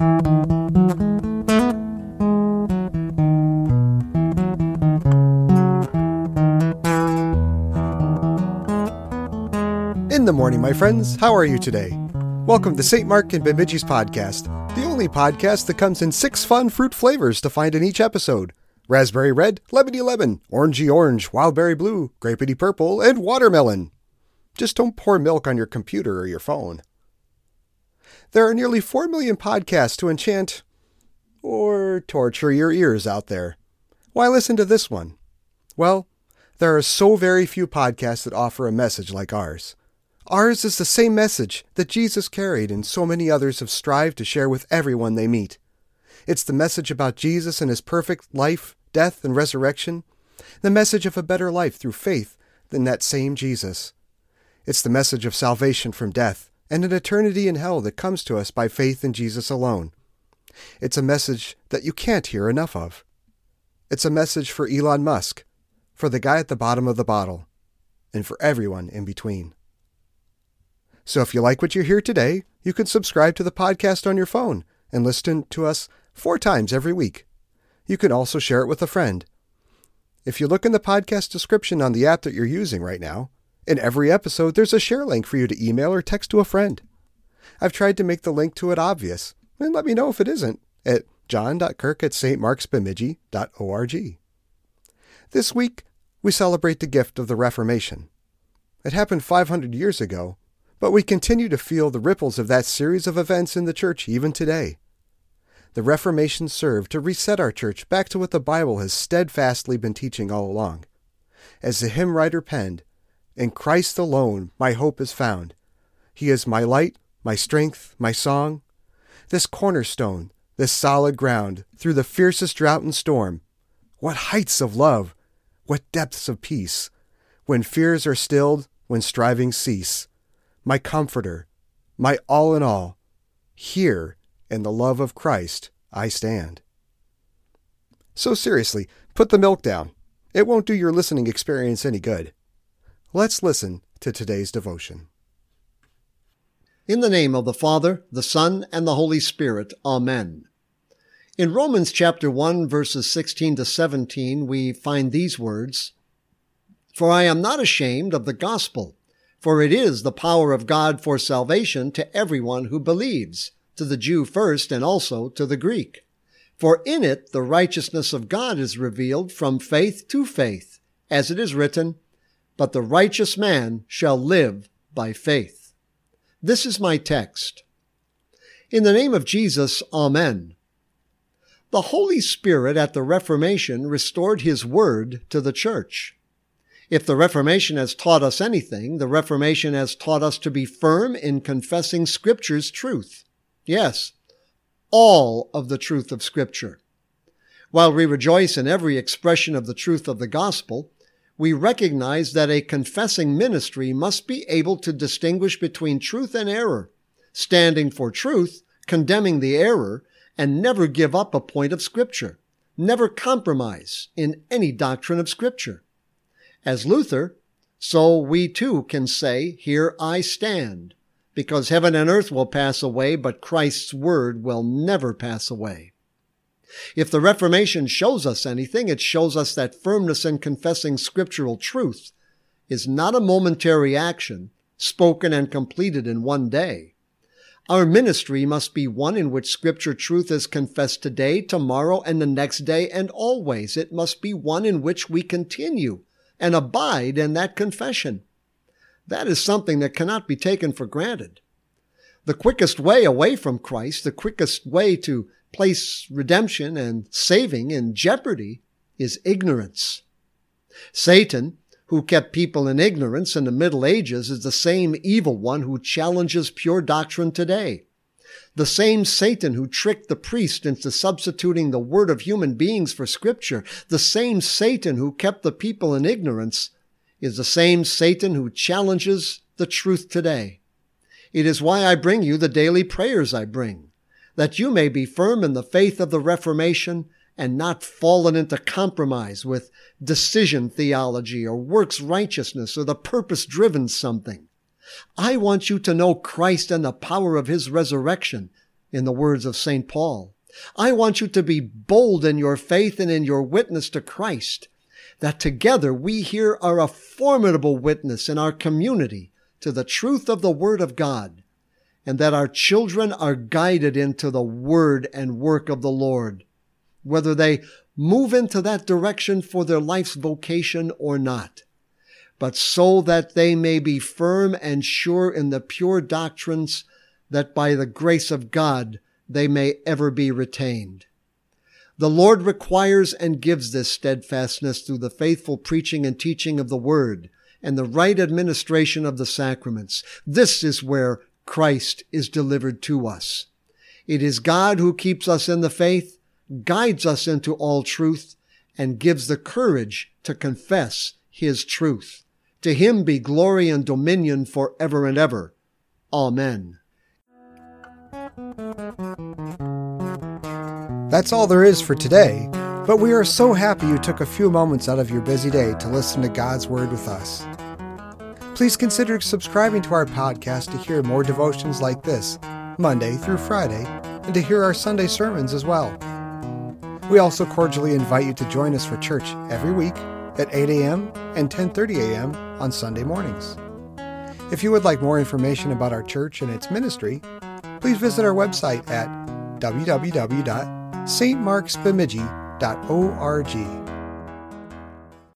In the morning, my friends, how are you today? Welcome to St. Mark and Bemidji's podcast, the only podcast that comes in six fun fruit flavors to find in each episode raspberry red, lemony lemon, orangey orange, wildberry blue, grapey purple, and watermelon. Just don't pour milk on your computer or your phone. There are nearly 4 million podcasts to enchant or torture your ears out there. Why listen to this one? Well, there are so very few podcasts that offer a message like ours. Ours is the same message that Jesus carried and so many others have strived to share with everyone they meet. It's the message about Jesus and his perfect life, death, and resurrection, the message of a better life through faith than that same Jesus. It's the message of salvation from death and an eternity in hell that comes to us by faith in Jesus alone. It's a message that you can't hear enough of. It's a message for Elon Musk, for the guy at the bottom of the bottle, and for everyone in between. So if you like what you hear today, you can subscribe to the podcast on your phone and listen to us four times every week. You can also share it with a friend. If you look in the podcast description on the app that you're using right now, in every episode there's a share link for you to email or text to a friend. I've tried to make the link to it obvious, and let me know if it isn't at john.kirk at stmarksbemidji.org. This week, we celebrate the gift of the Reformation. It happened 500 years ago, but we continue to feel the ripples of that series of events in the church even today. The Reformation served to reset our church back to what the Bible has steadfastly been teaching all along. As the hymn writer penned, In Christ alone my hope is found. He is my light, my strength, my song. This cornerstone, this solid ground, through the fiercest drought and storm. What heights of love, what depths of peace, when fears are stilled, when strivings cease my comforter, my all in all. Here, in the love of Christ, I stand. So seriously, put the milk down. It won't do your listening experience any good. Let's listen to today's devotion. In the name of the Father, the Son, and the Holy Spirit. Amen. In Romans chapter 1 verses 16 to 17, we find these words, For I am not ashamed of the gospel, for it is the power of God for salvation to everyone who believes, to the Jew first and also to the Greek. For in it the righteousness of God is revealed from faith to faith, as it is written, But the righteous man shall live by faith. This is my text. In the name of Jesus, Amen. The Holy Spirit at the Reformation restored His Word to the Church. If the Reformation has taught us anything, the Reformation has taught us to be firm in confessing Scripture's truth. Yes, all of the truth of Scripture. While we rejoice in every expression of the truth of the gospel, we recognize that a confessing ministry must be able to distinguish between truth and error, standing for truth, condemning the error, and never give up a point of Scripture, never compromise in any doctrine of Scripture. As Luther, so we too can say, Here I stand, because heaven and earth will pass away, but Christ's word will never pass away. If the Reformation shows us anything, it shows us that firmness in confessing scriptural truth is not a momentary action spoken and completed in one day. Our ministry must be one in which scripture truth is confessed today, tomorrow, and the next day, and always. It must be one in which we continue and abide in that confession. That is something that cannot be taken for granted. The quickest way away from Christ, the quickest way to place redemption and saving in jeopardy is ignorance. Satan, who kept people in ignorance in the Middle Ages, is the same evil one who challenges pure doctrine today. The same Satan who tricked the priest into substituting the word of human beings for scripture, the same Satan who kept the people in ignorance, is the same Satan who challenges the truth today. It is why I bring you the daily prayers I bring, that you may be firm in the faith of the Reformation and not fallen into compromise with decision theology or works righteousness or the purpose driven something. I want you to know Christ and the power of his resurrection, in the words of St. Paul. I want you to be bold in your faith and in your witness to Christ, that together we here are a formidable witness in our community to the truth of the Word of God, and that our children are guided into the Word and work of the Lord, whether they move into that direction for their life's vocation or not, but so that they may be firm and sure in the pure doctrines that by the grace of God they may ever be retained. The Lord requires and gives this steadfastness through the faithful preaching and teaching of the Word and the right administration of the sacraments. This is where Christ is delivered to us. It is God who keeps us in the faith, guides us into all truth, and gives the courage to confess His truth. To Him be glory and dominion for ever and ever. Amen. That's all there is for today, but we are so happy you took a few moments out of your busy day to listen to God's Word with us. Please consider subscribing to our podcast to hear more devotions like this, Monday through Friday, and to hear our Sunday sermons as well. We also cordially invite you to join us for church every week at 8 a.m. and 10:30 a.m. on Sunday mornings. If you would like more information about our church and its ministry, please visit our website at www.stmarksbemidji.org.